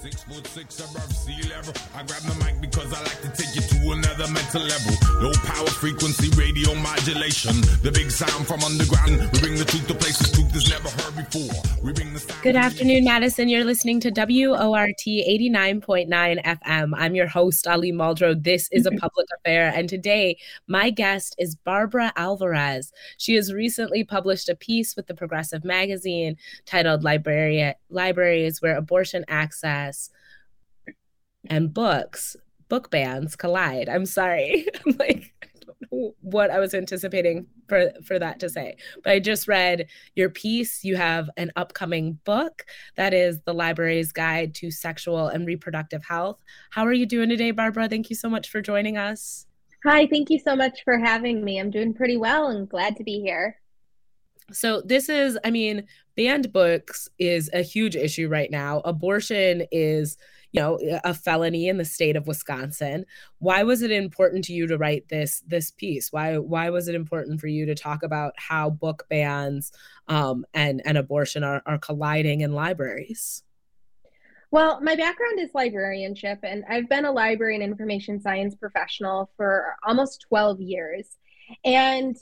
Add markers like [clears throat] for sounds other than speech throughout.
Six foot six above sea level. I grab the mic because I like to take you to another mental level. Low power frequency radio modulation. The big sound from underground. We bring the truth to places truth is never heard before. We bring the Good afternoon, Madison. You're listening to WORT 89.9 FM. I'm your host, Ali Muldrow. This is a [laughs] public affair. And today, my guest is Barbara Alvarez. She has recently published a piece with the Progressive Magazine titled Library, Libraries Where Abortion Access and Books, Book Bans Collide. I'm sorry. [laughs] I'm like, I don't know what I was anticipating for for that to say. But I just read your piece. You have an upcoming book that is the library's guide to sexual and reproductive health. How are you doing today, Barbara? Thank you so much for joining us. Hi, thank you so much for having me. I'm doing pretty well and glad to be here. So this is, I mean, banned books is a huge issue right now. Abortion is you know a felony in the state of Wisconsin. Why was it important to you to write this this piece? Why why was it important for you to talk about how book bans um, and and abortion are, are colliding in libraries? Well, my background is librarianship, and I've been a library and information science professional for almost 12 years. And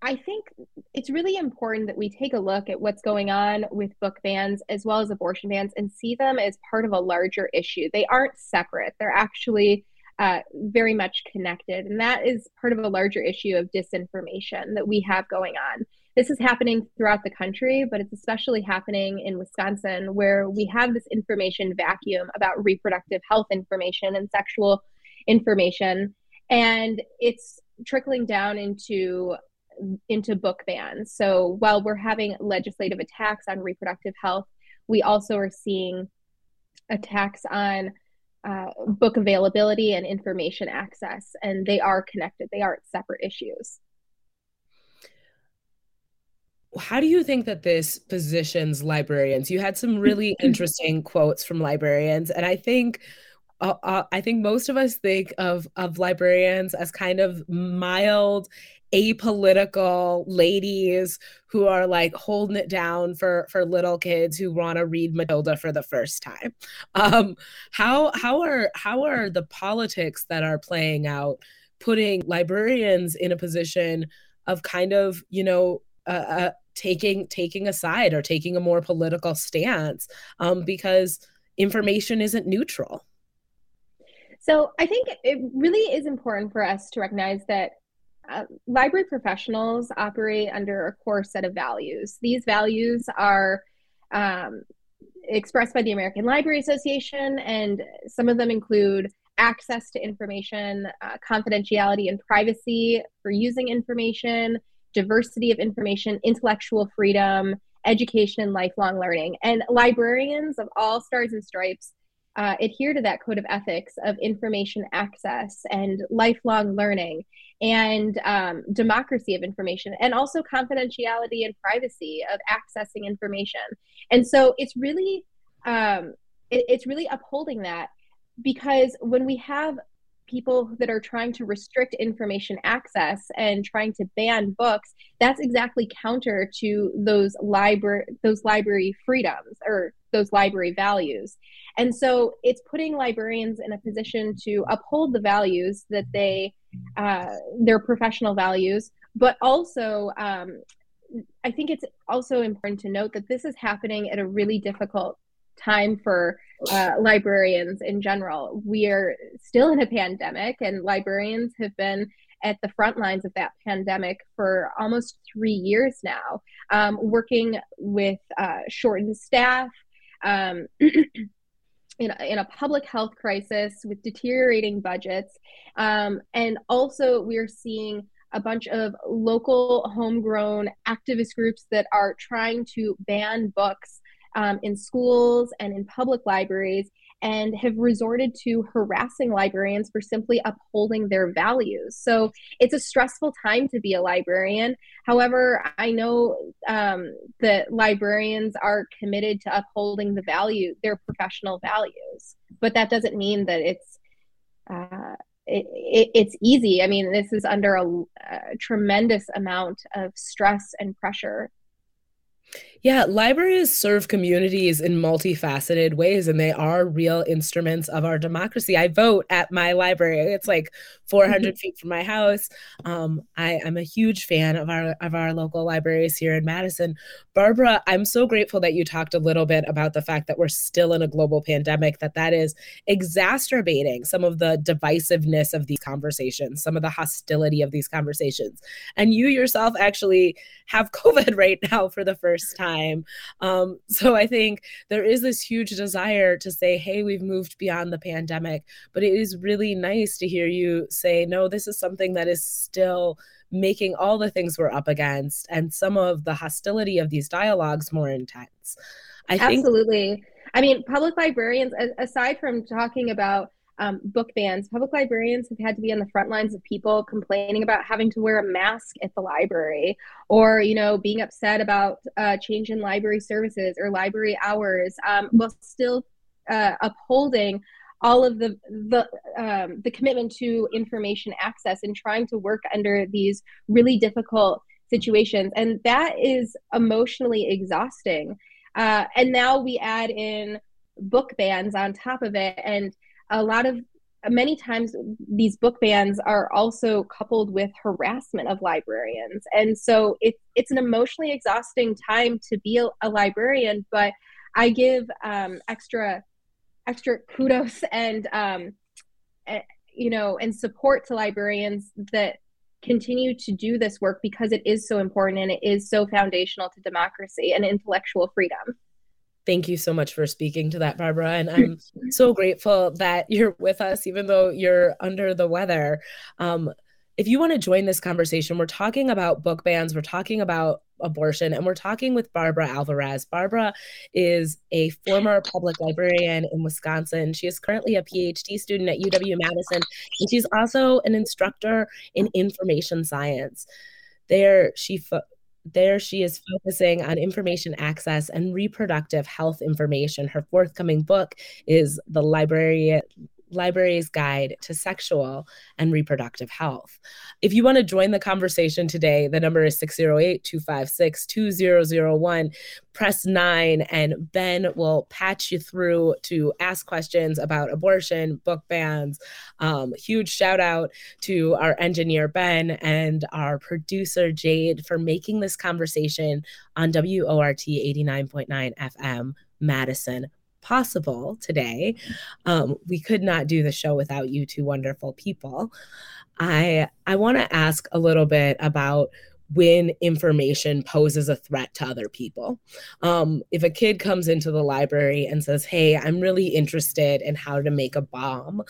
I think it's really important that we take a look at what's going on with book bans as well as abortion bans and see them as part of a larger issue. They aren't separate, they're actually uh, very much connected. And that is part of a larger issue of disinformation that we have going on. This is happening throughout the country, but it's especially happening in Wisconsin, where we have this information vacuum about reproductive health information and sexual information. And it's trickling down into into book bans. So while we're having legislative attacks on reproductive health, we also are seeing attacks on uh, book availability and information access, and they are connected. They aren't separate issues. How do you think that this positions librarians? You had some really [clears throat] interesting quotes from librarians, and I think uh, uh, I think most of us think of of librarians as kind of mild apolitical ladies who are like holding it down for for little kids who want to read Matilda for the first time. Um, how how are how are the politics that are playing out putting librarians in a position of kind of you know uh, uh, taking taking a side or taking a more political stance um, because information isn't neutral. So I think it really is important for us to recognize that uh, library professionals operate under a core set of values. These values are um, expressed by the American Library Association, and some of them include access to information, uh, confidentiality and privacy for using information, diversity of information, intellectual freedom, education, and lifelong learning. And librarians of all stars and stripes uh, adhere to that code of ethics of information access and lifelong learning and um, democracy of information and also confidentiality and privacy of accessing information. And so it's really um, it, it's really upholding that because when we have people that are trying to restrict information access and trying to ban books that's exactly counter to those library those library freedoms or those library values. And so it's putting librarians in a position to uphold the values that they uh, their professional values but also um, i think it's also important to note that this is happening at a really difficult time for uh, librarians in general. We are still in a pandemic, and librarians have been at the front lines of that pandemic for almost three years now, um, working with uh, shortened staff. Um, [clears throat] in a, in a public health crisis with deteriorating budgets. Um, and also, we're seeing a bunch of local homegrown activist groups that are trying to ban books um, in schools and in public libraries and have resorted to harassing librarians for simply upholding their values. So it's a stressful time to be a librarian. However, I know um, that librarians are committed to upholding the value, their professional values, but that doesn't mean that it's uh, it, it, it's easy. I mean, this is under a, a tremendous amount of stress and pressure Yeah, libraries serve communities in multifaceted ways, and they are real instruments of our democracy. I vote at my library. It's like 400 feet from my house. Um, I, am a huge fan of our of our local libraries here in Madison. Barbara, I'm so grateful that you talked a little bit about the fact that we're still in a global pandemic. That that is exacerbating some of the divisiveness of these conversations, some of the hostility of these conversations. And you yourself actually have [laughs] COVID right now for the first time time. Um, [laughs] so I think there is this huge desire to say, hey, we've moved beyond the pandemic. But it is really nice to hear you say, no, this is something that is still making all the things we're up against and some of the hostility of these dialogues more intense. I Absolutely. Think- I mean, public librarians, aside from talking about um, book bans. Public librarians have had to be on the front lines of people complaining about having to wear a mask at the library, or you know, being upset about uh, change in library services or library hours, um, while still uh, upholding all of the the um, the commitment to information access and trying to work under these really difficult situations, and that is emotionally exhausting. Uh, and now we add in book bans on top of it, and a lot of many times these book bans are also coupled with harassment of librarians. And so it, it's an emotionally exhausting time to be a, a librarian but i give um, extra extra kudos [laughs] and um, you know and support to librarians that continue to do this work because it is so important and it is so foundational to democracy and intellectual freedom Thank you so much for speaking to that, Barbara. And I'm so grateful that you're with us, even though you're under the weather. Um, if you want to join this conversation, we're talking about book bans, we're talking about abortion, and we're talking with Barbara Alvarez. Barbara is a former public librarian in Wisconsin. She is currently a PhD student at UW Madison, and she's also an instructor in information science. There, she fo- there, she is focusing on information access and reproductive health information. Her forthcoming book is The Library Library's Guide to Sexual and Reproductive Health. If you want to join the conversation today, the number is 608 256 2001. Press nine, and Ben will patch you through to ask questions about abortion, book bans. Um, huge shout out to our engineer, Ben, and our producer, Jade, for making this conversation on WORT 89.9 FM, Madison, possible today. Um, we could not do the show without you two wonderful people. I I want to ask a little bit about when information poses a threat to other people. Um, if a kid comes into the library and says, "Hey, I'm really interested in how to make a bomb,"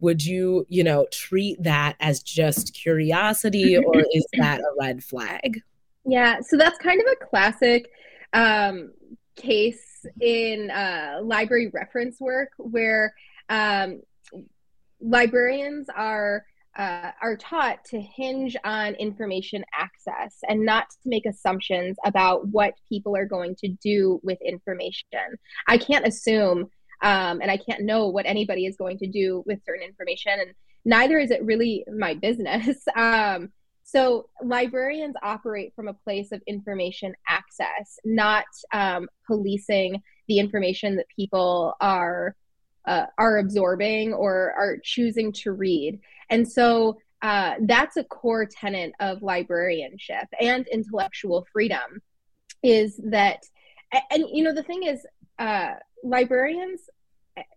would you, you know, treat that as just curiosity, or is [clears throat] that a red flag? Yeah, so that's kind of a classic um, case in uh, library reference work where um, librarians are uh, are taught to hinge on information access and not to make assumptions about what people are going to do with information. I can't assume um, and I can't know what anybody is going to do with certain information, and neither is it really my business. [laughs] um, so librarians operate from a place of information access, not um, policing the information that people are uh, are absorbing or are choosing to read. And so uh, that's a core tenet of librarianship and intellectual freedom is that and, and you know the thing is uh, librarians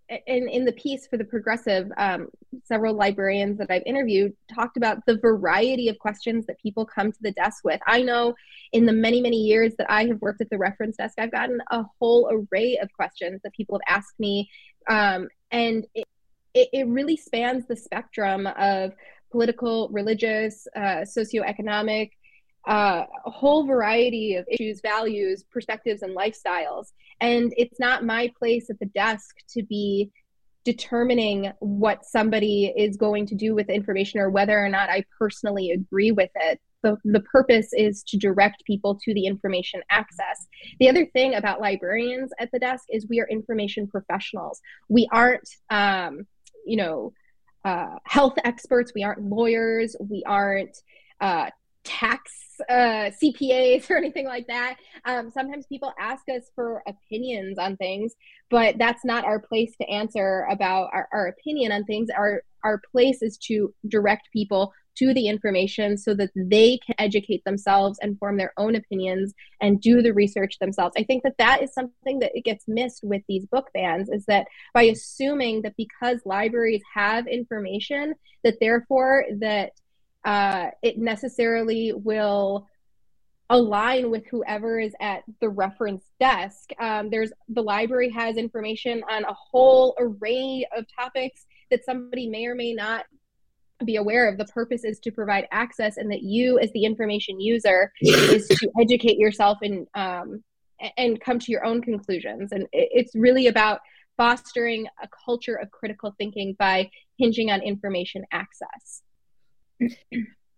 in, in the piece for the progressive um, several librarians that i've interviewed talked about the variety of questions that people come to the desk with. I know in the many many years that i have worked at the reference desk i've gotten a whole array of questions that people have asked me um, and it, it, it, really spans the spectrum of political religious uh, socioeconomic uh, a whole variety of issues, values, perspectives, and lifestyles. And it's not my place at the desk to be determining what somebody is going to do with information or whether or not I personally agree with it. The, the purpose is to direct people to the information access. The other thing about librarians at the desk is we are information professionals. We aren't, um, you know, uh, health experts. We aren't lawyers. We aren't uh, tax uh, CPAs [laughs] or anything like that. Um, sometimes people ask us for opinions on things, but that's not our place to answer about our, our opinion on things. Our our place is to direct people to the information so that they can educate themselves and form their own opinions and do the research themselves. I think that that is something that it gets missed with these book bans is that by assuming that because libraries have information that therefore that uh, it necessarily will align with whoever is at the reference desk. Um, there's the library has information on a whole array of topics that somebody may or may not be aware of. The purpose is to provide access, and that you, as the information user, is [laughs] to educate yourself and um, and come to your own conclusions. And it's really about fostering a culture of critical thinking by hinging on information access.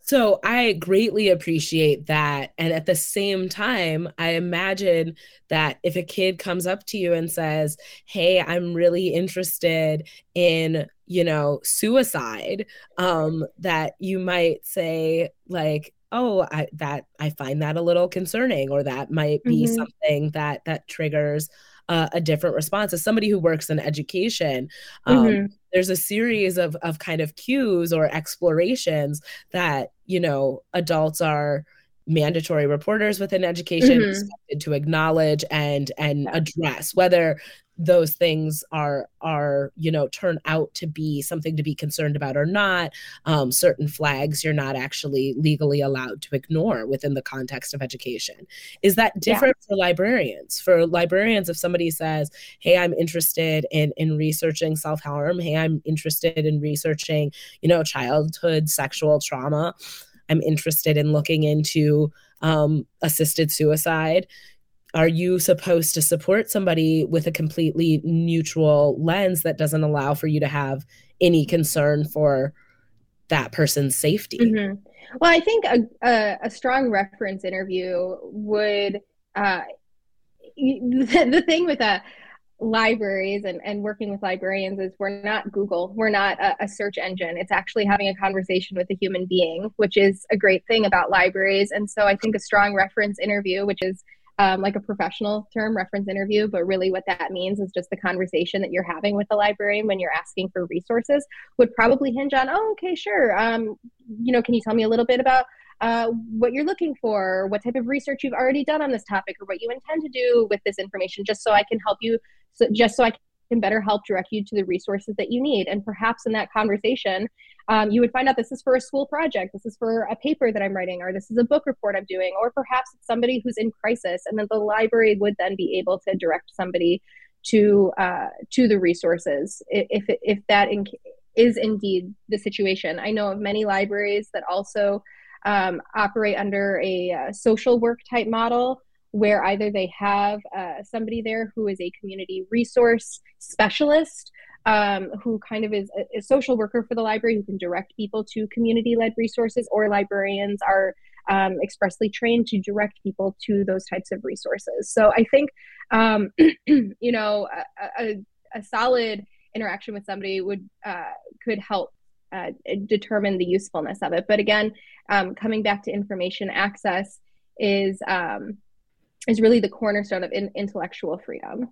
So I greatly appreciate that. And at the same time, I imagine that if a kid comes up to you and says, Hey, I'm really interested in, you know, suicide, um, that you might say, like, oh I, that i find that a little concerning or that might be mm-hmm. something that that triggers uh, a different response as somebody who works in education um, mm-hmm. there's a series of of kind of cues or explorations that you know adults are mandatory reporters within education mm-hmm. expected to acknowledge and and address whether those things are are you know turn out to be something to be concerned about or not. Um, certain flags you're not actually legally allowed to ignore within the context of education. Is that different yeah. for librarians? For librarians if somebody says hey i'm interested in in researching self-harm. Hey i'm interested in researching you know childhood sexual trauma i'm interested in looking into um, assisted suicide are you supposed to support somebody with a completely neutral lens that doesn't allow for you to have any concern for that person's safety mm-hmm. well i think a, a, a, strong reference interview would uh, the, [laughs] the thing with a libraries and, and working with librarians is we're not Google, we're not a, a, search engine. It's actually having a conversation with a human being, which is a great thing about libraries. And so I think a strong reference interview, which is um, like a professional term, reference interview, but really what that means is just the conversation that you're having with the librarian when you're asking for resources would probably hinge on, oh, okay, sure. Um, you know, can you tell me a little bit about uh, what you're looking for, what type of research you've already done on this topic, or what you intend to do with this information, just so I can help you, so, just so I can better help direct you to the resources that you need. And perhaps in that conversation, um, you would find out this is for a school project, this is for a paper that I'm writing, or this is a book report I'm doing, or perhaps it's somebody who's in crisis, and then the library would then be able to direct somebody to uh, to the resources if if that in, is indeed the situation. I know of many libraries that also um, operate under a uh, social work type model where either they have uh, somebody there who is a community resource specialist um, who kind of is a, a, social worker for the library who can direct people to community led resources, or librarians are um, expressly trained to direct people to those types of resources. So I think, um, [clears throat] you know, a, a, a, solid interaction with somebody would uh, could help uh, determine the usefulness of it. But again, um, coming back to information access is um, is really the cornerstone of in- intellectual freedom.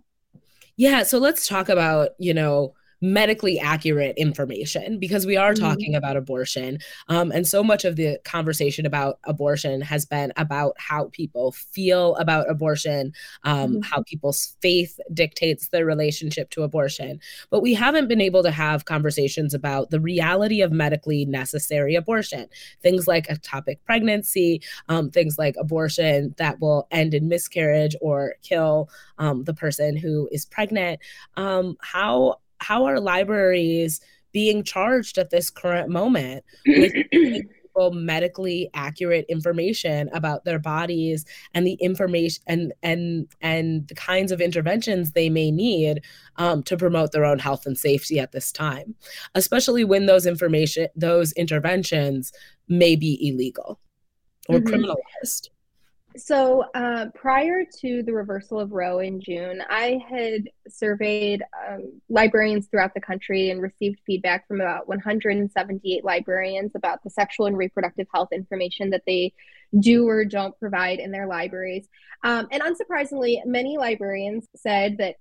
Yeah, so let's talk about, you know, medically accurate information because we are mm-hmm. talking about abortion. Um, and so much of the conversation about abortion has been about how people feel about abortion, um, mm-hmm. how people's faith dictates their relationship to abortion. But we haven't been able to have conversations about the reality of medically necessary abortion, things like ectopic pregnancy, um, things like abortion that will end in miscarriage or kill um, the person who is pregnant. Um, how how are libraries being charged at this current moment with [clears throat] people medically accurate information about their bodies and the information and and and the kinds of interventions they may need um, to promote their own health and safety at this time especially when those information those interventions may be illegal or mm-hmm. criminalized So uh, prior to the reversal of Roe in June, I had surveyed um, librarians throughout the country and received feedback from about 178 librarians about the sexual and reproductive health information that they do or don't provide in their libraries. Um, and unsurprisingly, many librarians said that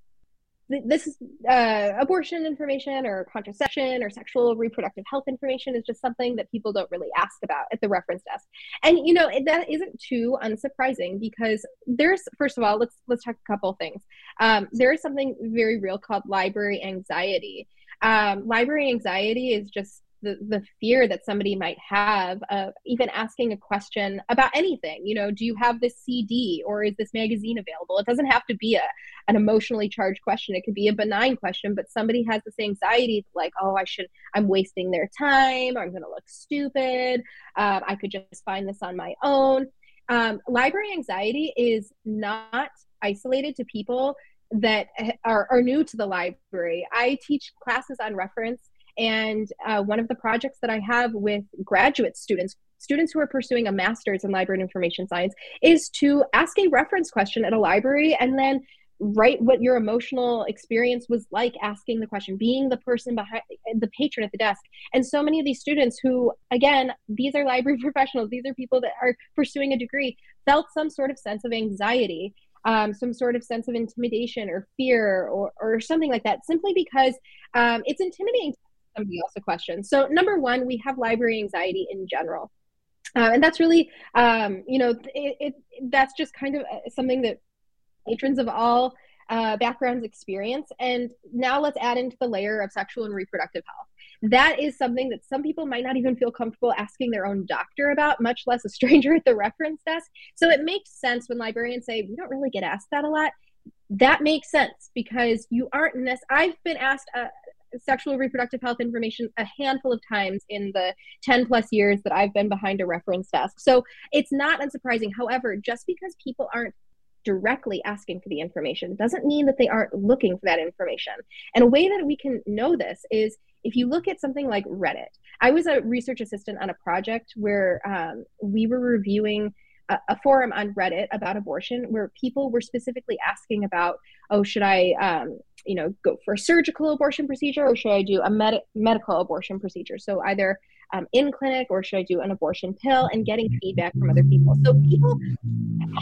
this is uh, abortion information or contraception or sexual reproductive health information is just something that people don't really ask about at the reference desk. And you know that isn't too unsurprising because there's first of all let's let's talk a couple things. Um, there is something very real called library anxiety. Um, library anxiety is just the, the fear that somebody might have of even asking a question about anything you know do you have this cd or is this magazine available? It doesn't have to be a, an emotionally charged question. It could be a benign question but somebody has this anxiety like oh i should i'm wasting their time. I'm going to look stupid. Um, i could just find this on my own. Um, library anxiety is not isolated to people that are, are new to the library. I teach classes on reference and uh, one of the projects that I have with graduate students, students who are pursuing a master's in library and information science, is to ask a reference question at a library and then write what your emotional experience was like asking the question being the person behind the patron at the desk. And so many of these students who again these are library [laughs] professionals these are people that are pursuing a degree felt some sort of sense of anxiety um, some sort of sense of intimidation or fear or, or something like that simply because um, it's intimidating somebody else a question. So number one, we have library anxiety in general. Uh, and that's really, um, you know, it, it, that's just kind of uh, something that patrons of all uh, backgrounds experience. And now let's add into the layer of sexual and reproductive health. That is something that some people might not even feel comfortable asking their own doctor about, much less a [laughs] stranger at the reference desk. So it makes sense when librarians say, we don't really get asked that a lot. That makes sense because you aren't. Nec- I've been asked uh, sexual reproductive health information a handful of times in the 10 plus years that I've been behind a reference desk. So it's not unsurprising. However, just because people aren't directly asking for the information doesn't mean that they aren't looking for that information. And a way that we can know this is if you look at something like Reddit. I was a research assistant on a project where um, we were reviewing a, a, forum on Reddit about abortion where people were specifically asking about, oh, should I um, you know go for a surgical abortion procedure or should i do a med- medical abortion procedure? So either um, in clinic or should i do an abortion pill and getting feedback from other people. So people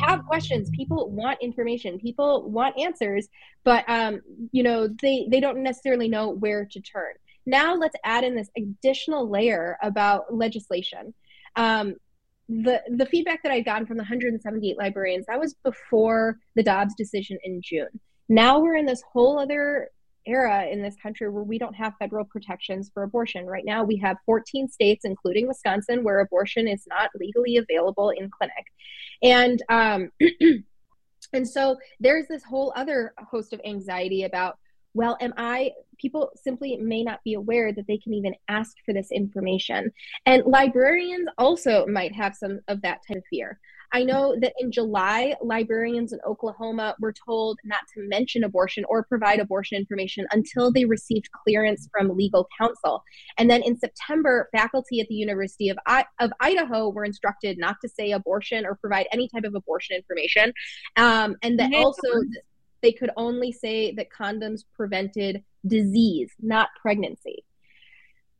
have questions. People want information. People want answers but um, you know they they don't necessarily know where to turn. Now let's add in this additional layer about legislation. Um, the the feedback that I'd gotten from the 178 librarians that was before the Dobbs decision in June. Now we're in this whole other era in this country where we don't have federal protections for abortion. Right now, we have 14 states, including Wisconsin, where abortion is not legally available in clinic. And um, [clears throat] and so there's this whole other host of anxiety about well, am I, people simply may not be aware that they can even ask for this information. And librarians also might have some of that type of fear. I know that in July, librarians in Oklahoma were told not to mention abortion or provide abortion information until they received clearance from legal counsel. And then in September, faculty at the University of, I- of Idaho were instructed not to say abortion or provide any type of abortion information. Um, and that also they could only say that condoms prevented disease, not pregnancy.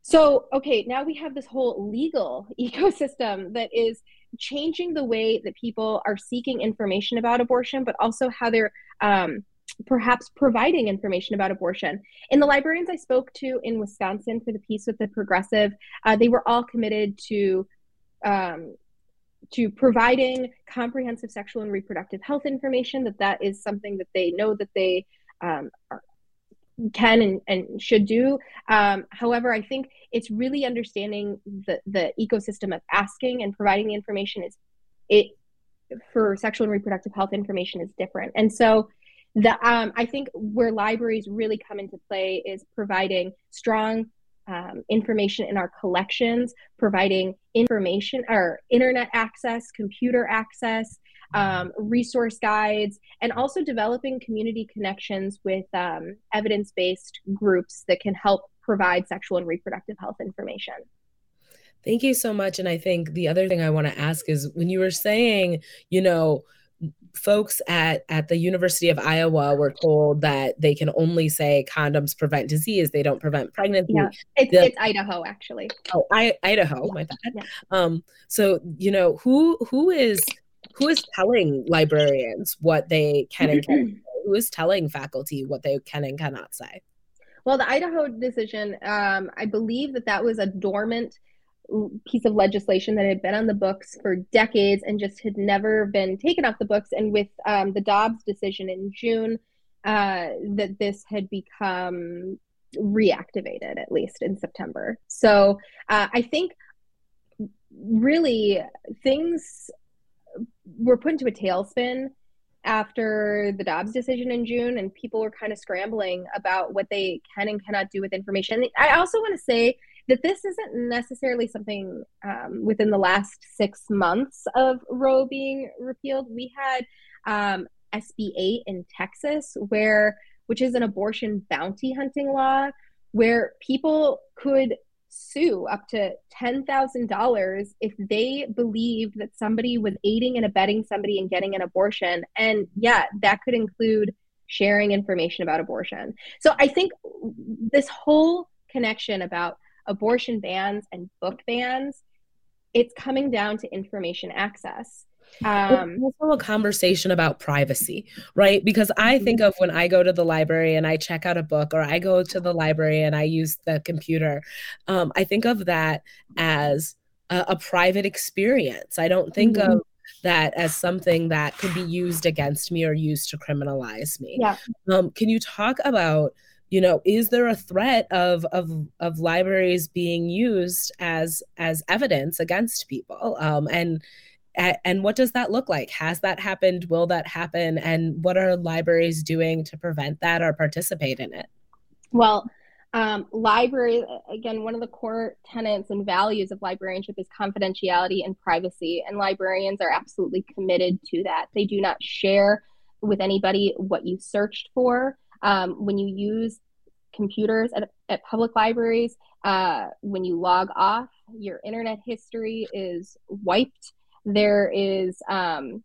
So, okay, now we have this whole legal [laughs] ecosystem that is changing the way that people are seeking information about abortion, but also how they're um, perhaps providing information about abortion. In the librarians I spoke to in Wisconsin for the piece with the progressive, uh, they were all committed to um, to providing comprehensive sexual and reproductive health information. That that is something that they know that they um, are, can and, and should do. Um, however, I think it's really understanding the, the ecosystem of asking and providing the information is it for sexual and reproductive health information is different. And so the um, I think where libraries really come into play is providing strong um, information in our collections, providing information or internet access, computer access, um, resource guides, and also developing community connections with um, evidence based groups that can help provide sexual and reproductive health information. Thank you so much. And I think the other thing I want to ask is when you were saying, you know, folks at at the University of Iowa were told that they can only say condoms prevent disease; they don't prevent pregnancy. Yeah, it's, the, it's Idaho actually. Oh, I, Idaho, my bad. Yeah. Um, so you know who who is who is telling librarians what they can and can [clears throat] who is telling faculty what they can and cannot say? Well, the Idaho decision, um, I believe that that was a dormant piece of legislation that had been on the books for decades and just had never been taken off the books. And with um, the Dobbs decision in June, uh, that this had become reactivated, at least in September. So uh, I think really things were put into a tailspin after the Dobbs decision in June, and people were kind of scrambling about what they can and cannot do with information. I also want to say that this isn't necessarily something um, within the last six months of Roe being repealed. We had um, SB 8 in Texas, where which is an abortion bounty hunting law, where people could sue up to $10,000 if they believed that somebody was aiding and abetting somebody in getting an abortion. And yeah, that could include sharing information about abortion. So I think this whole connection about abortion bans and book bans, it's coming down to information access. Um, also a conversation about privacy, right? Because I think mm-hmm. of when I go to the library and I check out a book, or I go to the library and I use the computer. Um, I think of that as a, a private experience. I don't think mm-hmm. of that as something that could be used against me or used to criminalize me. Yeah. Um, can you talk about you know is there a threat of of of libraries being used as as evidence against people? Um, and and what does that look like? Has that happened? Will that happen? And what are libraries doing to prevent that or participate in it? Well um, library again one of the core tenets and values of librarianship is confidentiality and privacy and librarians are absolutely committed to that. They do not share with anybody what you searched for. Um, when you use computers at, at public libraries, uh, when you log off, your internet history is wiped. There is, um,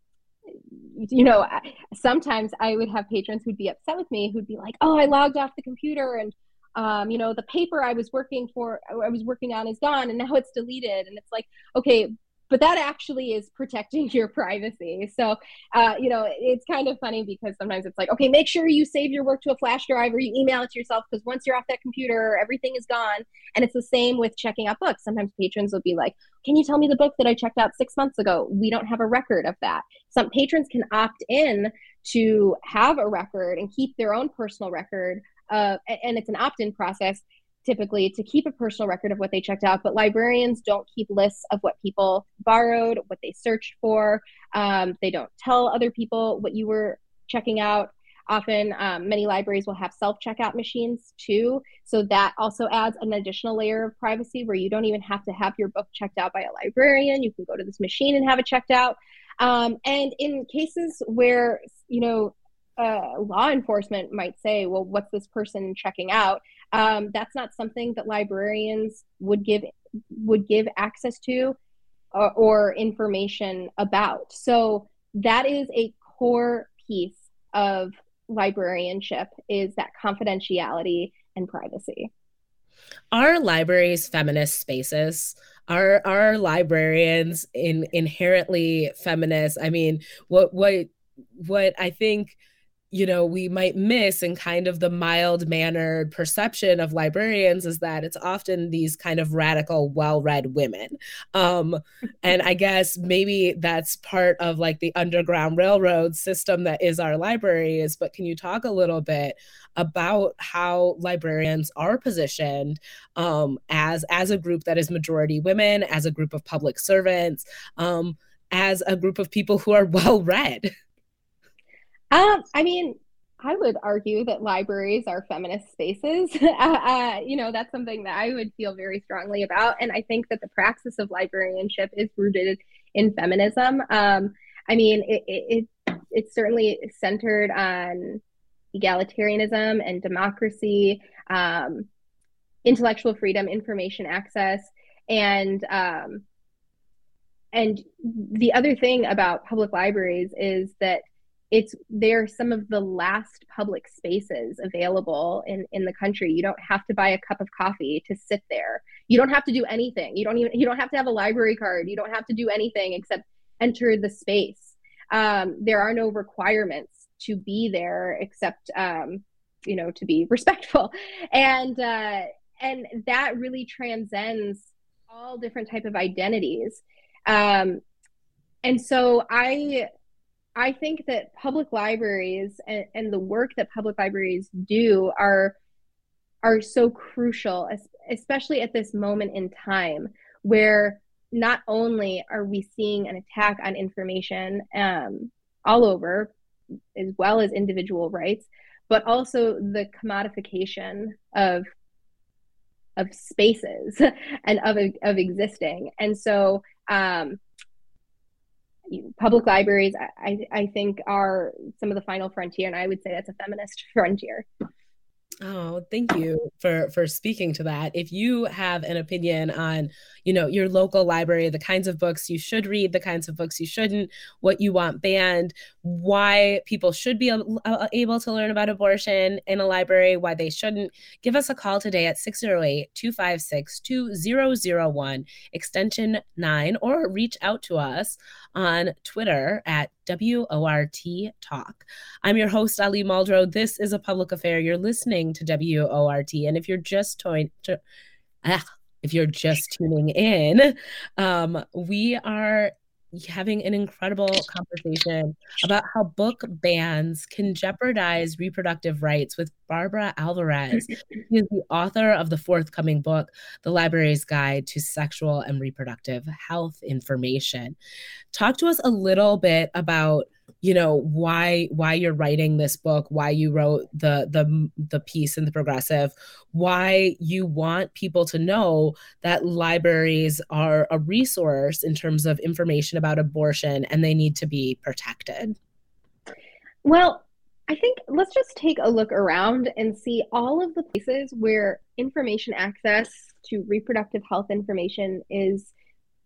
you know, sometimes I would have patrons who'd be upset with me, who'd be like, "Oh, I logged off the computer and." Um, you know, the paper I was working for, I was working on is gone and now it's deleted. And it's like, okay, but that actually is protecting [laughs] your privacy. So, uh, you know, it's kind of funny because sometimes it's like, okay, make sure you save your work to a flash drive or you email it to yourself because once you're off that computer, everything is gone. And it's the same with checking out books. Sometimes patrons will be like, can you tell me the book that I checked out six months ago? We don't have a record of that. Some patrons can opt in to have a record and keep their own personal record. Uh, and it's an opt in process typically to keep a personal record of what they checked out, but librarians don't keep lists of what people borrowed, what they searched for. Um, they don't tell other people what you were checking out. Often, um, many libraries will have self checkout machines too. So that also adds an additional layer of privacy where you don't even have to have your book checked out by a librarian. You can go to this machine and have it checked out. Um, and in cases where, you know, uh, law enforcement might say, well, what's this person checking out? Um, that's not something that librarians would give would give access to or, uh, or information about. So that is a core piece of librarianship is that confidentiality and privacy. Are libraries feminist spaces? Are are librarians in inherently feminist? I mean, what what what I think you know we might miss in kind of the mild mannered perception of librarians is that it's often these kind of radical well-read women. Um, [laughs] and i guess maybe that's part of like the underground railroad system that is our libraries but can you talk a little bit about how librarians are positioned um, as as a group that is majority women as a group of public servants um, as a group of people who are [laughs] well read um, I mean, I would argue that libraries are feminist spaces. [laughs] uh, uh, you know, that's something that I would feel very strongly about. And I think that the praxis of librarianship is rooted in feminism. Um, I mean, it, it, it, it's certainly centered on egalitarianism and democracy, um, intellectual freedom, information access. And um, and the other thing about public libraries is that it's they're some of the last public spaces available in in the country. You don't have to buy a cup of coffee to sit there. You don't have to do anything. You don't even you don't have to have a library card. You don't have to do anything except enter the space. Um, there are no requirements to be there except um, you know to be [laughs] respectful. And uh, and that really transcends all different type of identities. Um, and so i i think that public libraries and, and the work that public libraries do are are so crucial especially at this moment in time where not only are we seeing an attack on information um, all over as well as individual rights but also the commodification of of spaces [laughs] and of of existing. And so um, public libraries I, I think are some of the final frontier and i would say that's a feminist [laughs] frontier Oh, thank you for for speaking to that. If you have an opinion on, you know, your local library, the kinds of books you should read, the kinds of books you shouldn't, what you want banned, why people should be uh, able to learn about abortion in a library, why they shouldn't, give us a call today at 608-256-2001 extension 9 or reach out to us on Twitter at WORT Talk. I'm your host, Ali Muldrow. This is a public affair. You're listening to WORT. And if you're just to- to- ah, if you're just tuning in, um, we are having an incredible conversation about how book bans can jeopardize reproductive rights with Barbara Alvarez. she is the author of the forthcoming book, The Library's Guide to Sexual and Reproductive Health Information. Talk to us a little bit about you know why why you're writing this book why you wrote the the the piece in the progressive why you want people to know that libraries are a resource in terms of information about abortion and they need to be protected. Well i think let's just take a look around and see all of the places where information access to reproductive health information is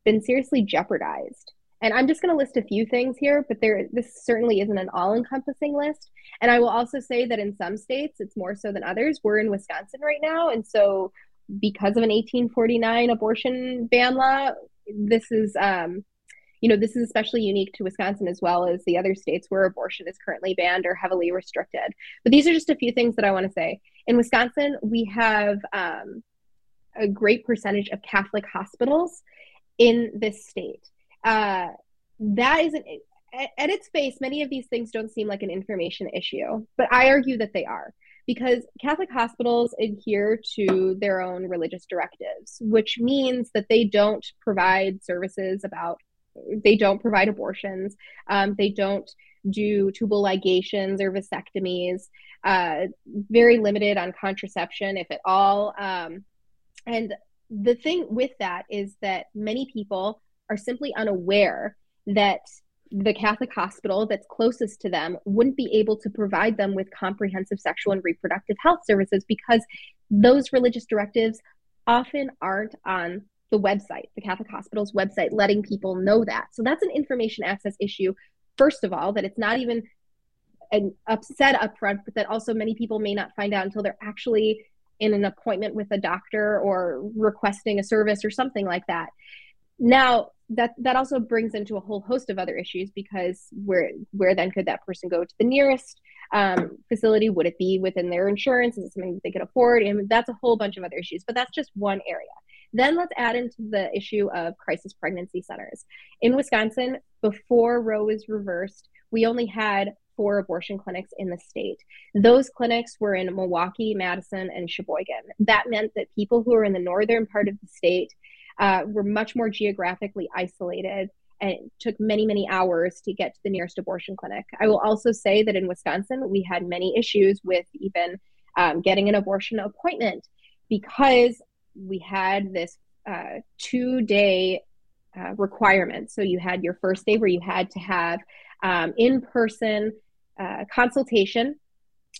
been seriously jeopardized and I'm just going to list a few things here, but there this certainly isn't an all-encompassing list. And I will also say that in some states it's more so than others. We're in Wisconsin right now, and so because of an 1849 abortion ban law, this is um, you know, this is especially unique to Wisconsin as well as the other states where abortion is currently banned or heavily restricted. But these are just a few things that I want to say. In Wisconsin, we have um, a great percentage of Catholic hospitals in this state uh, that isn't at, at its face many of these things don't seem like an information issue but i argue that they are because Catholic hospitals adhere to their own religious directives, which means that they don't provide services about, they don't provide abortions, um, they don't do tubal ligations or vasectomies, uh, very limited on contraception, if at all. Um, and the thing with that is that many people are simply unaware that the Catholic hospital that's closest to them wouldn't be able to provide them with comprehensive sexual and reproductive health services because those religious directives often aren't on the website, the Catholic hospital's website, letting people know that. So that's an information access issue, first of all, that it's not even an upset upfront, but that also many people may not find out until they're actually in an appointment with a doctor or requesting a service or something like that. Now, that that also brings into a whole host of other issues because where where then could that person go to the nearest um, facility? Would it be within their insurance? Is it something that they could afford? And that's a whole bunch of other issues. But that's just one area. Then let's add into the issue of crisis pregnancy centers. In Wisconsin, before Roe was reversed, we only had four abortion clinics in the state. Those clinics were in Milwaukee, Madison, and Sheboygan. That meant that people who are in the northern part of the state uh, were much more geographically isolated and it took many, many hours to get to the nearest abortion clinic. I will also say that in Wisconsin, we had many issues with even um, getting an abortion appointment because we had this uh, two day uh, requirement. So you had your first day where you had to have um, in person uh, consultation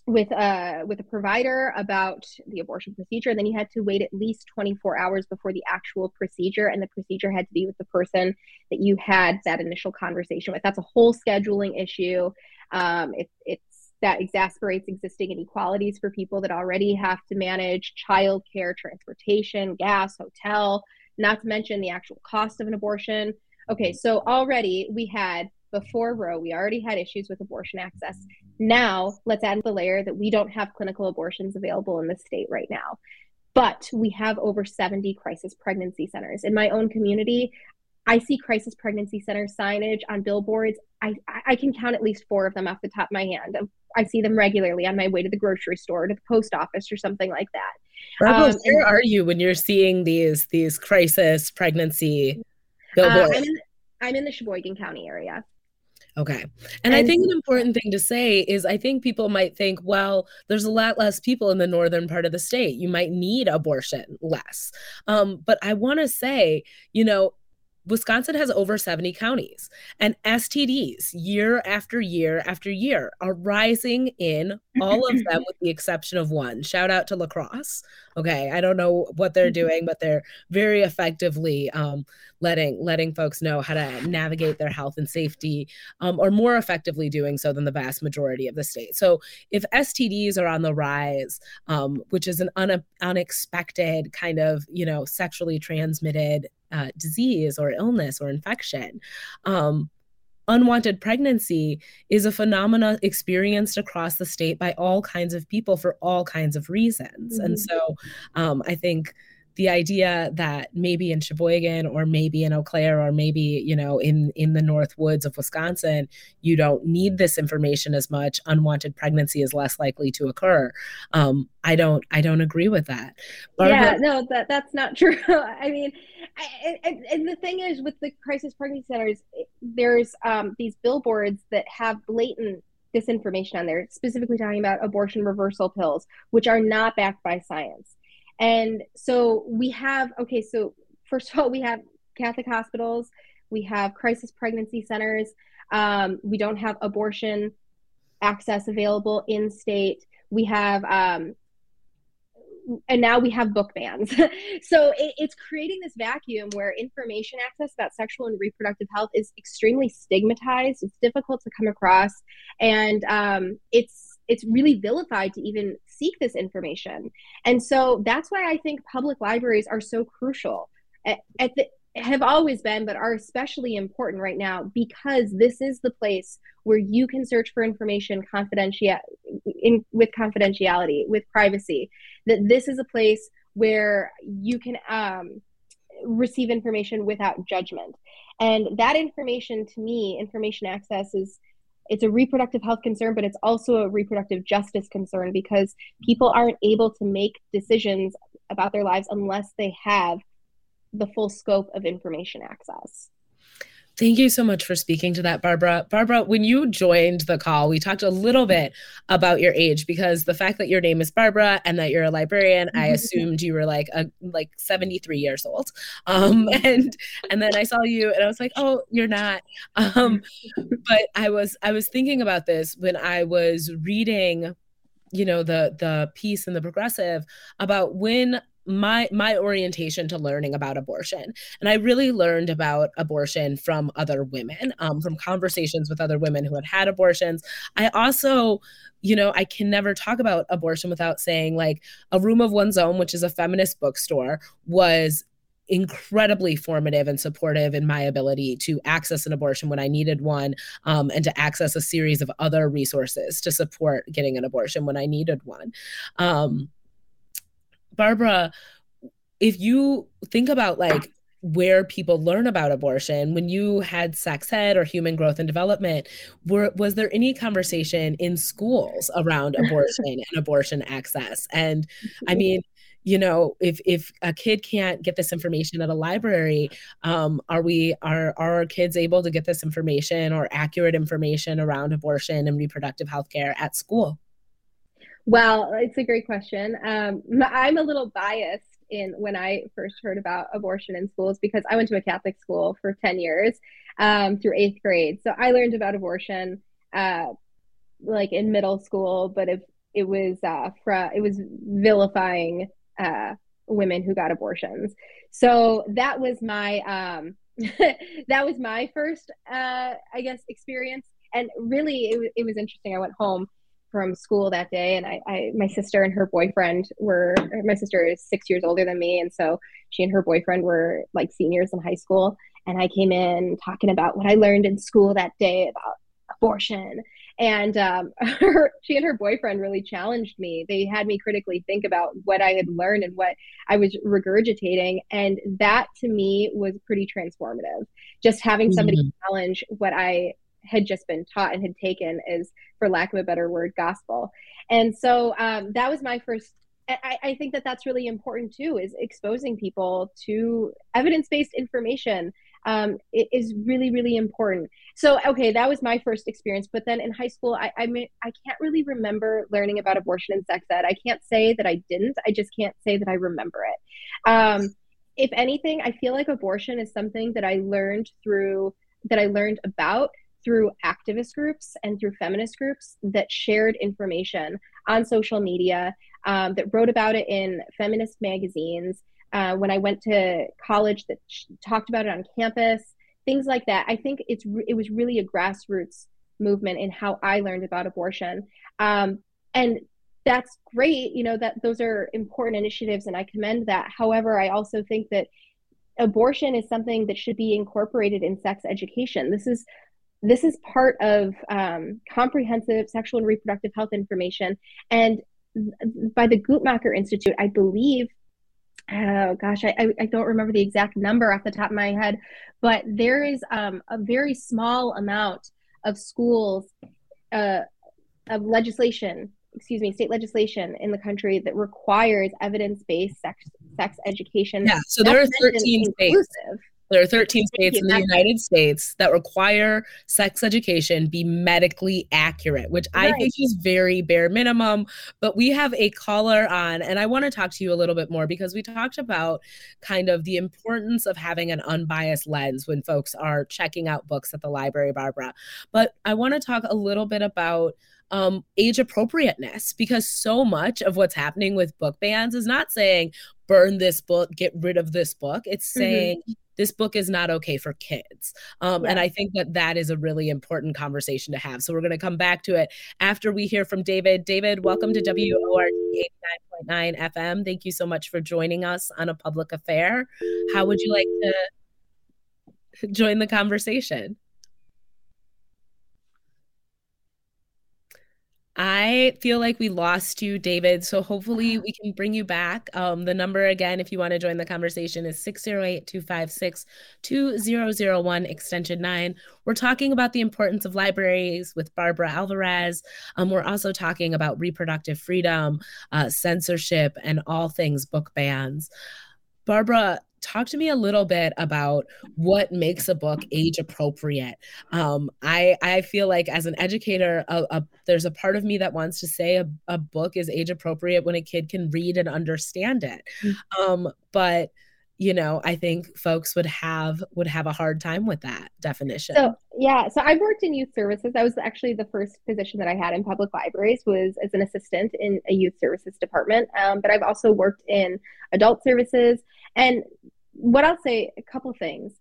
with a uh, with a provider about the abortion procedure and then you had to wait at least 24 hours before the actual procedure and the procedure had to be with the person that you had that initial conversation with. That's a whole scheduling issue. Um, it, it's that exasperates existing inequalities for people that already have to manage childcare transportation gas hotel not to mention the actual cost of an abortion. Okay so already we had before Roe, we already had issues with abortion access. Now, let's add the layer that we don't have clinical abortions available in the state right now. But we have over 70 crisis pregnancy centers. In my own community, I see crisis pregnancy center signage on billboards. I, I can count at least four of them off the top of my hand. I see them regularly on my way to the grocery store, to the post office, or something like that. um, where are you when you're seeing these these crisis pregnancy billboards? Uh, I'm, in, I'm in the Sheboygan County area. Okay. And, and, I think an important thing to say is I think people might think, well, there's a lot less people in the northern part of the state. You might need abortion less. Um, but I want to say, you know, Wisconsin has over 70 counties, and STDs year after year after year are rising in all of them, [laughs] with the exception of one. Shout out to La Crosse. Okay, I don't know what they're [laughs] doing, but they're very effectively um, letting letting folks know how to navigate their health and safety, um, or more effectively doing so than the vast majority of the state. So, if STDs are on the rise, um, which is an un- unexpected kind of you know sexually transmitted uh, disease or illness or infection. Um, unwanted pregnancy is a phenomena experienced across the state by all kinds of people for all kinds of reasons. Mm-hmm. And so um, I think the idea that maybe in Sheboygan or maybe in Eau Claire or maybe you know in in the north woods of Wisconsin you don't need this information as much. Unwanted pregnancy is less likely to occur. Um, I don't I don't agree with that. Barbara, yeah no that that's not [laughs] true. I mean I, and, and, the thing is with the crisis pregnancy centers there's um, these billboards that have blatant disinformation on there specifically talking about abortion reversal pills which are not backed by science and so we have, okay, so first of all, we have Catholic hospitals, we have crisis pregnancy centers, um, we don't have abortion access available in state. We have, um, and now we have book bans. [laughs] so it, it's creating this vacuum where information access about sexual and reproductive health is extremely stigmatized. It's difficult to come across, and um, it's it's really vilified to even seek this information. And so that's why I think public libraries are so crucial. At, at the, have always been, but are especially important right now because this is the place where you can search for information confidential in with confidentiality, with privacy. That this is a place where you can um, receive information without judgment, and that information, to me, information access is it's a reproductive health concern, but it's also a reproductive justice concern because people aren't able to make decisions about their lives unless they have the full scope of information access. Thank you so much for speaking to that, Barbara. Barbara, when you joined the call, we talked a little bit about your age because the fact that your name is Barbara and that you're a librarian, I assumed you were like a like 73 years old. Um, [laughs] and and then I saw you and I was like, oh, you're not. Um, but I was I was thinking about this when I was reading you know the the piece in the progressive about when my my orientation to learning about abortion and i really learned about abortion from other women um, from conversations with other women who had had abortions i also you know i can never talk about abortion without saying like a room of one's own which is a feminist bookstore was incredibly formative and supportive in my ability to access an abortion when I needed one, um, and to access a series of other resources to support getting an abortion when I needed one. Um, Barbara, if you think about like where people learn about abortion when you had sex ed or human growth and development were was there any conversation in schools around abortion and abortion access? And i [laughs] mean you know if if a kid can't get this information at a library um, are we are, are our kids able to get this information or accurate information around abortion and reproductive health care at school well, it's a great question. Um, I'm a little biased in when I first heard about abortion in schools because I went to a Catholic school for 10 years um, through eighth grade. So I learned about abortion uh, like in middle school, but if it was uh, fra- it was vilifying uh, women who got abortions. So that was my um, [laughs] that was my first, uh, I guess, experience. And really, it, it was interesting. I went home from school that day, and I, I, my sister and her boyfriend were. My sister is six years older than me, and so she and her boyfriend were like seniors in high school. And I came in talking about what I learned in school that day about abortion and um, [laughs] her, she and her boyfriend really challenged me. They had me critically think about what I had learned and what I was regurgitating. And that to me was pretty transformative. Just having somebody mm-hmm. challenge what I had just been taught and had taken as, for lack of a better word, gospel. And so um, that was my first I, I, think that that's really important too is exposing people to evidence-based information um, is really really important. So okay that was my first experience but then in high school I, I mean i can't really remember learning about abortion and sex ed. I can't say that i didn't i just can't say that i remember it. Um, if anything i feel like abortion is something that i learned through that i learned about through activist groups and through feminist groups that shared information on social media um, that wrote about it in feminist magazines uh, when I went to college that talked about it on campus, things like that. I think it's re- it was really a grassroots movement in how I learned about abortion, um, and that's great. You know that those are important initiatives, and I commend that. However, I also think that abortion is something that should be incorporated in sex education. This is this is part of um, comprehensive sexual and reproductive health information, and by the Guttmacher Institute, I believe oh gosh, I, I, don't remember the exact number off the top of my head, but there is um, a very small amount of schools uh, of legislation, excuse me, state legislation in the country that requires evidence-based sex sex education. Yeah, so there are 13 states. There are 13 states in the United States that require sex education be medically accurate, which right. I think is very bare minimum. But we have a caller on, and I want to talk to you a little bit more because we talked about kind of the importance of having an unbiased lens when folks are checking out books at the library, Barbara. But I want to talk a little bit about um, age appropriateness because so much of what's happening with book bans is not saying burn this book, get rid of this book. It's mm-hmm. saying mm-hmm. this book is not okay for kids. Um, yeah. And I think that that is a really important conversation to have. So we're going to come back to it after we hear from David. David, welcome to WORT 89.9 FM. Thank you so much for joining us on a public affair. How would you like to [laughs] join the conversation? I feel like we lost you, David. So hopefully [sighs] we can bring you back. Um, the number again, if you want to join the conversation, is 608 256 2001, extension 9. We're talking about the importance of libraries with Barbara Alvarez. Um, we're also talking about reproductive freedom, uh, censorship, and all things book bans. Barbara, talk to me a little bit about what makes a book age appropriate. Um, I I feel like as an educator, a, a, there's a part of me that wants to say a, a, book is age appropriate when a kid can read and understand it. Mm-hmm. Um, but you know i think folks would have would have a hard time with that definition so yeah so i've worked in youth services i was actually the first position that i had in public libraries was as an assistant in a youth services department um, but i've also worked in adult services and what I'll say, a couple things.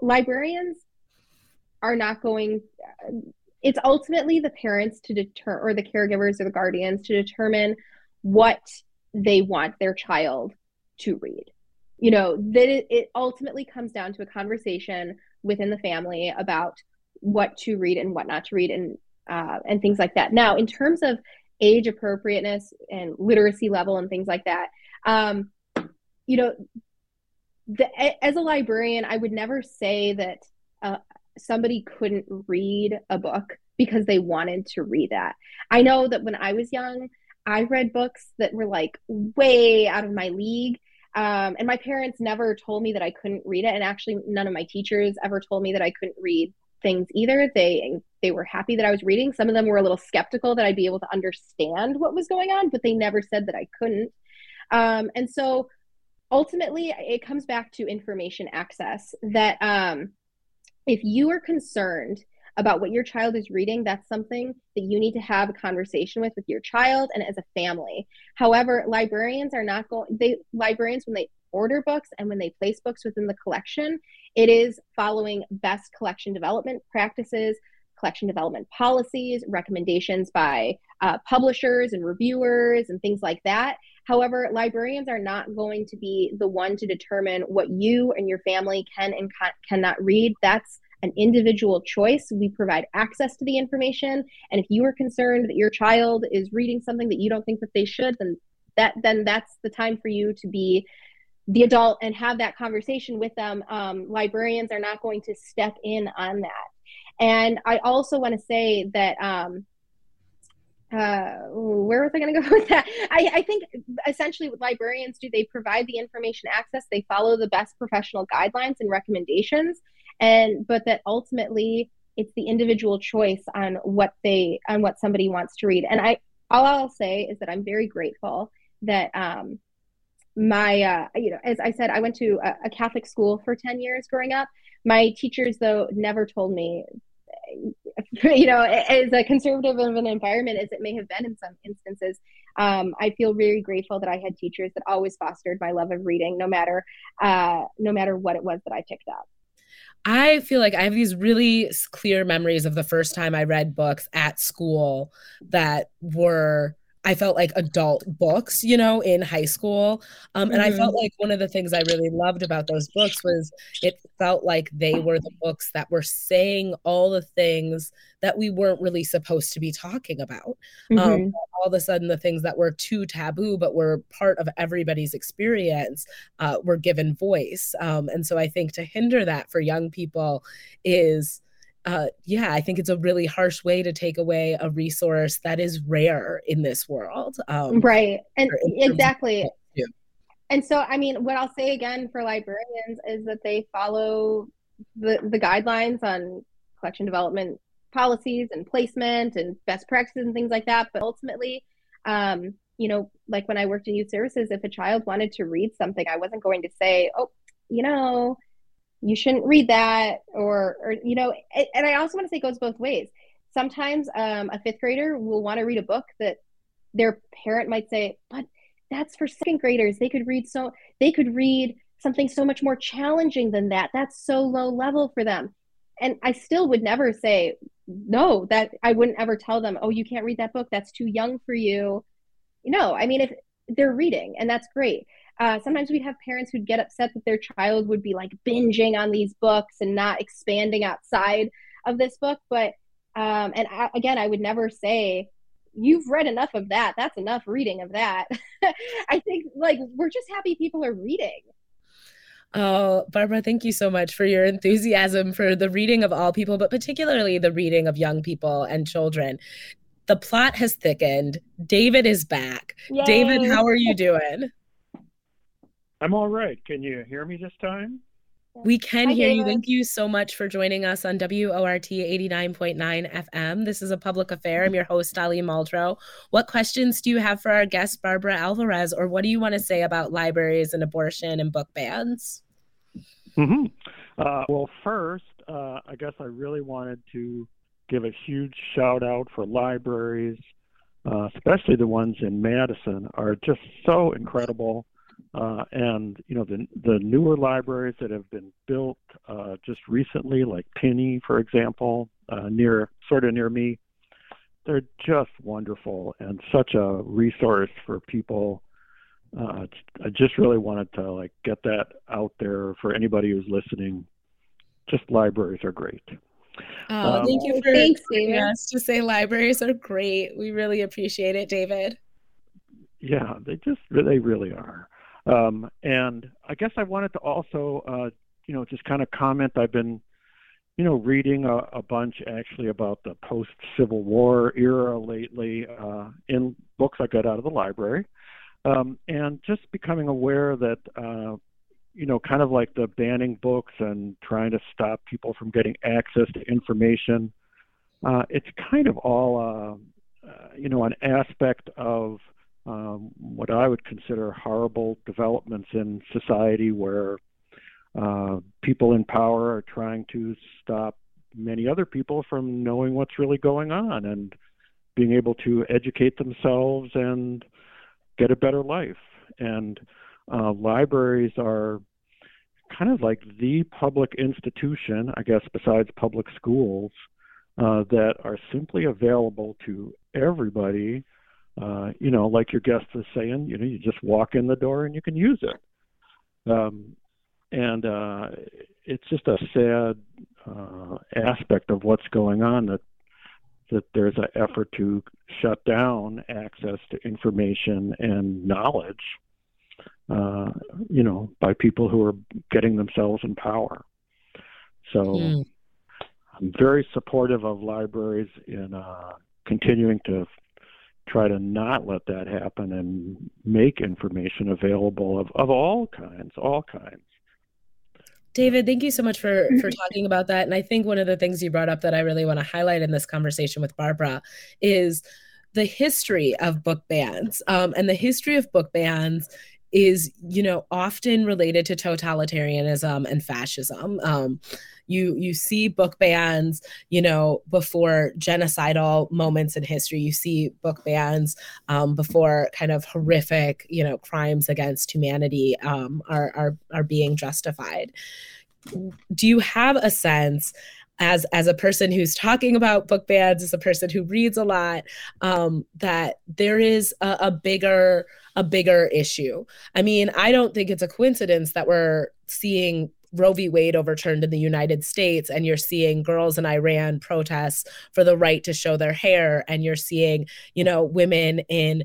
Librarians are not going, it's ultimately the parents to deter, or the caregivers or the guardians to determine what they want their child to read. You know, that it, it ultimately comes down to a conversation within the family about what to read and what not to read and uh, and things like that. Now, in terms of age appropriateness and literacy level and things like that, um, you know, the, as a librarian, I would never say that uh, somebody couldn't read a book because they wanted to read that. I know that when I was young, I read books that were like way out of my league. Um, and my parents never told me that I couldn't read it. And actually, none of my teachers ever told me that I couldn't read things either. They they were happy that I was reading. Some of them were a little skeptical that I'd be able to understand what was going on, but they never said that I couldn't. Um, and so ultimately it comes back to information access that um, if you are concerned about what your child is reading, that's something that you need to have a conversation with with your child and as a family. However, librarians are not going they librarians when they order books and when they place books within the collection, it is following best collection development practices, collection development policies, recommendations by uh, publishers and reviewers, and things like that. However, librarians are not going to be the one to determine what you and your family can and ca- cannot read. That's an individual choice. We provide access to the information, and if you are concerned that your child is reading something that you don't think that they should, then that then that's the time for you to be the adult and have that conversation with them. Um, librarians are not going to step in on that. And I also want to say that um, uh, where was I going [laughs] to go with that? I, I, think essentially what librarians do, they provide the information access, they follow the best professional guidelines and recommendations, and but that ultimately it's the individual choice on what they on what somebody wants to read. And I all I'll say is that I'm very grateful that um, my uh, you know as i said i went to a, a, catholic school for 10 years growing up my teachers though never told me [laughs] you know as a conservative of an environment as it may have been in some instances um, i feel very grateful that i had teachers that always fostered my love of reading no matter uh, no matter what it was that i picked up. I feel like I have these really clear memories of the first time I read books at school that were I felt like adult books, you know, in high school. Um, and mm-hmm. I felt mm-hmm. like one of the things I really loved about those books was it felt like they were the books that were saying all the things that we weren't really supposed to be talking about. Um, mm-hmm. Um, all of a sudden, the things that were too taboo but were part of everybody's experience uh, were given voice. Um, and so I think to hinder that for young people is uh, yeah, I think it's a really harsh way to take away a resource that is rare in this world. Um, right. And exactly. And so, I mean, what I'll say again for librarians is that they follow the, the guidelines on collection development policies and placement and best practices and things like that. But ultimately, um, you know, like when I worked in youth services, if a child wanted to read something, I wasn't going to say, oh, you know, you shouldn't read that or or you know and i also want to say it goes both ways. Sometimes um, a fifth grader will want to read a book that their parent might say but that's for second graders. They could read so they could read something so much more challenging than that. That's so low level for them. And i still would never say no that i wouldn't ever tell them oh you can't read that book. That's too young for you. No i mean if they're reading and that's great uh, sometimes we'd have parents who'd get upset that their child would be like binging on these books and not expanding outside of this book. But, um, and I, again, I would never say, you've read enough of that. That's enough reading of that. [laughs] I think like we're just happy people are reading. Oh, Barbara, thank you so much for your enthusiasm for the reading of all people, but particularly the reading of young people and children. The plot has thickened. David is back. Yay. David, how are you doing? I'm all right. Can you hear me this time? We can Hi, hear David. you. Thank you so much for joining us on WORT 89.9 FM. This is a public affair. I'm your host, Ali Muldrow. What questions do you have for our guest, Barbara Alvarez, or what do you want to say about libraries and abortion and book bans? Mm-hmm. Uh, well, first, uh, I guess I really wanted to give a huge shout out for libraries, uh, especially the ones in Madison, are just so incredible. Uh, and you know the the newer libraries that have been built uh, just recently, like Pinney, for example, uh, near sort of near me, they're just wonderful and such a resource for people. Uh, I just really wanted to like get that out there for anybody who's listening. Just libraries are great. Oh, um, thank you for thanks, us to say libraries are great. We really appreciate it, David. Yeah, they just they really are. Um, and I guess I wanted to also, uh, you know, just kind of comment. I've been, you know, reading a, a bunch actually about the post Civil War era lately uh, in books I got out of the library, um, and just becoming aware that, uh, you know, kind of like the banning books and trying to stop people from getting access to information. Uh, it's kind of all, uh, uh, you know, an aspect of um, what I would consider horrible developments in society where uh, people in power are trying to stop many other people from knowing what's really going on and being able to educate themselves and get a better life. And uh, libraries are kind of like the public institution, I guess, besides public schools, uh, that are simply available to everybody. Uh, you know, like your guest was saying, you know, you just walk in the door and you can use it. Um, and uh, it's just a sad uh, aspect of what's going on that that there's an effort to shut down access to information and knowledge uh, you know, by people who are getting themselves in power. So mm. I'm very supportive of libraries in uh, continuing to try to not let that happen and make information available of, of all kinds, all kinds. David, thank you so much for for talking about that. And I think one of the things you brought up that I really want to highlight in this conversation with Barbara is the history of book bans. Um, and the history of book bans is you know often related to totalitarianism and fascism um, you you see book bans you know before genocidal moments in history you see book bans um, before kind of horrific you know crimes against humanity um, are, are are being justified do you have a sense as as a person who's talking about book bans as a person who reads a lot um, that there is a, a bigger a bigger issue. I mean, I don't think it's a coincidence that we're seeing Roe v. Wade overturned in the United States, and you're seeing girls in Iran protests for the right to show their hair, and you're seeing, you know, women in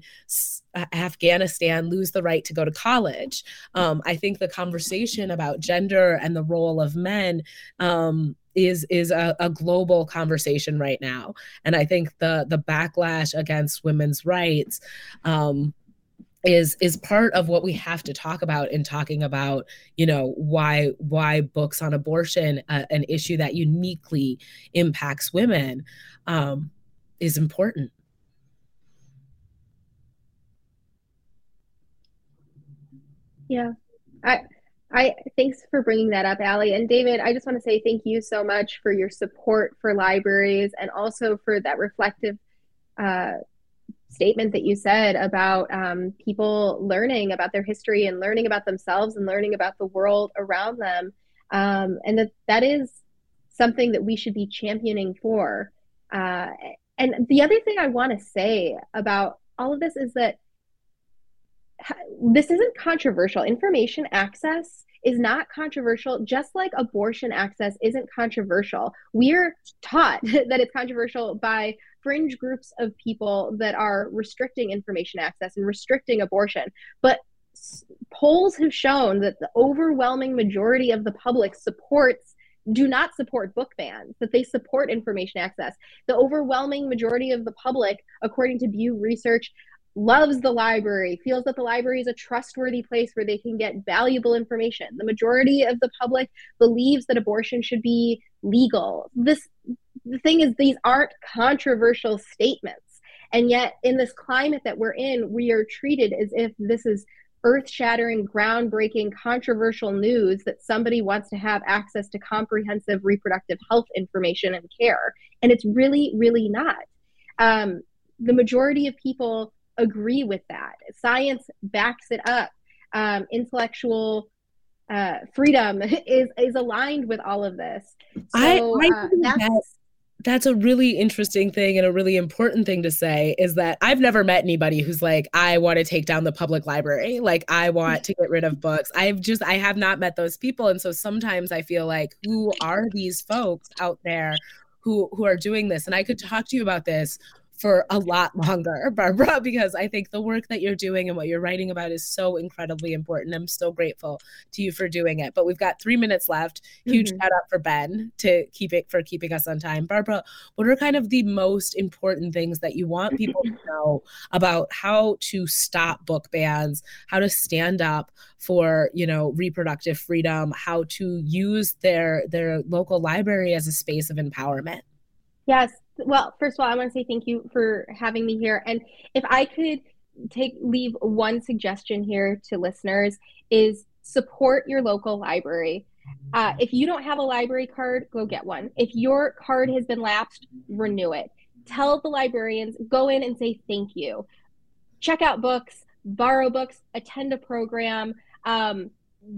Afghanistan lose the right to go to college. Um, I think the conversation about gender and the role of men um, is is a, a, global conversation right now, and I think the the backlash against women's rights. Um, is is part of what we have to talk about in talking about you know why why books on abortion uh, an issue that uniquely impacts women um, is important. Yeah. I i thanks for bringing that up Ali. And david i just want to say thank you so much for your support for libraries and also for that reflective uh, statement that you said about um, people learning about their history and learning about themselves and learning about the world around them um, and that that is something that we should be championing for. Uh, and the other thing i want to say about all of this is that this isn't controversial. Information access is not controversial, just like abortion access isn't controversial. We're taught [laughs] that it's controversial by fringe groups of people that are restricting information access and restricting abortion. But polls have shown that the overwhelming majority of the public supports do not support book bans, that they support information access. The overwhelming majority of the public, according to Pew Research, loves the library, feels that the library is a trustworthy place where they can get valuable information. The majority of the public believes that abortion should be legal. This the thing is these aren't controversial statements. And yet in this climate that we're in, we are treated as if this is earth-shattering, groundbreaking, controversial news that somebody wants to have access to comprehensive reproductive health information and care. And it's really, really not. Um, the majority of people agree with that. Science backs it up. Um, intellectual uh, freedom [laughs] is is aligned with all of this. So, I, I uh, that's, that, that's a really interesting thing and a really important thing to say is that I've never met anybody who's like, I want to take down the public library. Like, I want to get rid of books. I've just, I have not met those people. And so sometimes I feel like, who are these folks out there who, who are doing this? And I could talk to you about this for a lot longer, [laughs] Barbara, because I think the work that you're doing and what you're writing about is so incredibly important. I'm so grateful to you for doing it. But we've got three minutes left. Huge mm-hmm. shout out for Ben to keep it for keeping us on time. Barbara, what are kind of the most important things that you want people to [laughs] know about how to stop book bans, how to stand up for, you know, reproductive freedom, how to use their their local library as a space of empowerment? Yes, well, first of all, I want to say thank you for having me here. And if I could take leave one suggestion here to listeners is support your local library. Uh, if you don't have a library card, go get one. If your card has been lapsed, renew it. Tell the librarians, go in and say thank you. Check out books, borrow books, attend a program, um,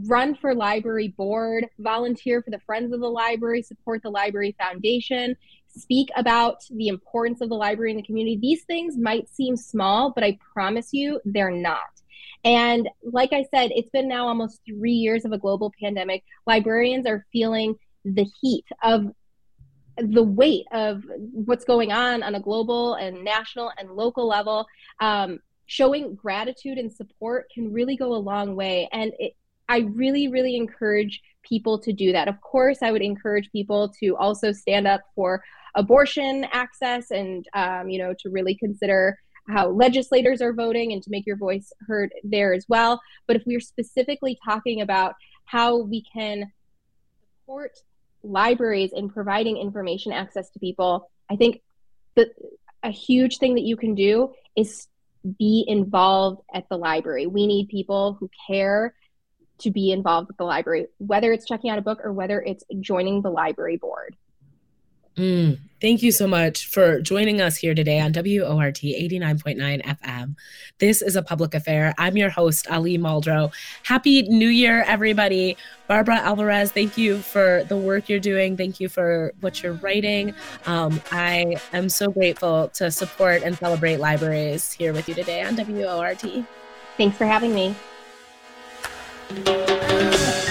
run for library board, volunteer for the Friends of the Library, support the Library Foundation, speak about the importance of the library in the community. These things might seem small, but I promise you they're not. And like I said, it's been now almost three years of a global pandemic. Librarians are feeling the heat of the weight of what's going on on a global and national and local level. Um, showing gratitude and support can really go a long way. And it, I really, really encourage people to do that. Of course, I would encourage people to also stand up for abortion access and, um, you know, to really consider how legislators are voting and to make your voice heard there as well. But if we're specifically talking about how we can support libraries in providing information access to people, I think that a huge thing that you can do is be involved at the library. We need people who care to be involved with the library, whether it's checking out a book or whether it's joining the library board. Mm, thank you so much for joining us here today on WORT 89.9 FM. This is a public affair. I'm your host, Ali Muldrow. Happy New Year, everybody. Barbara Alvarez, thank you for the work you're doing. Thank you for what you're writing. Um, I am so grateful to support and celebrate libraries here with you today on WORT. Thanks for having me. Thank you.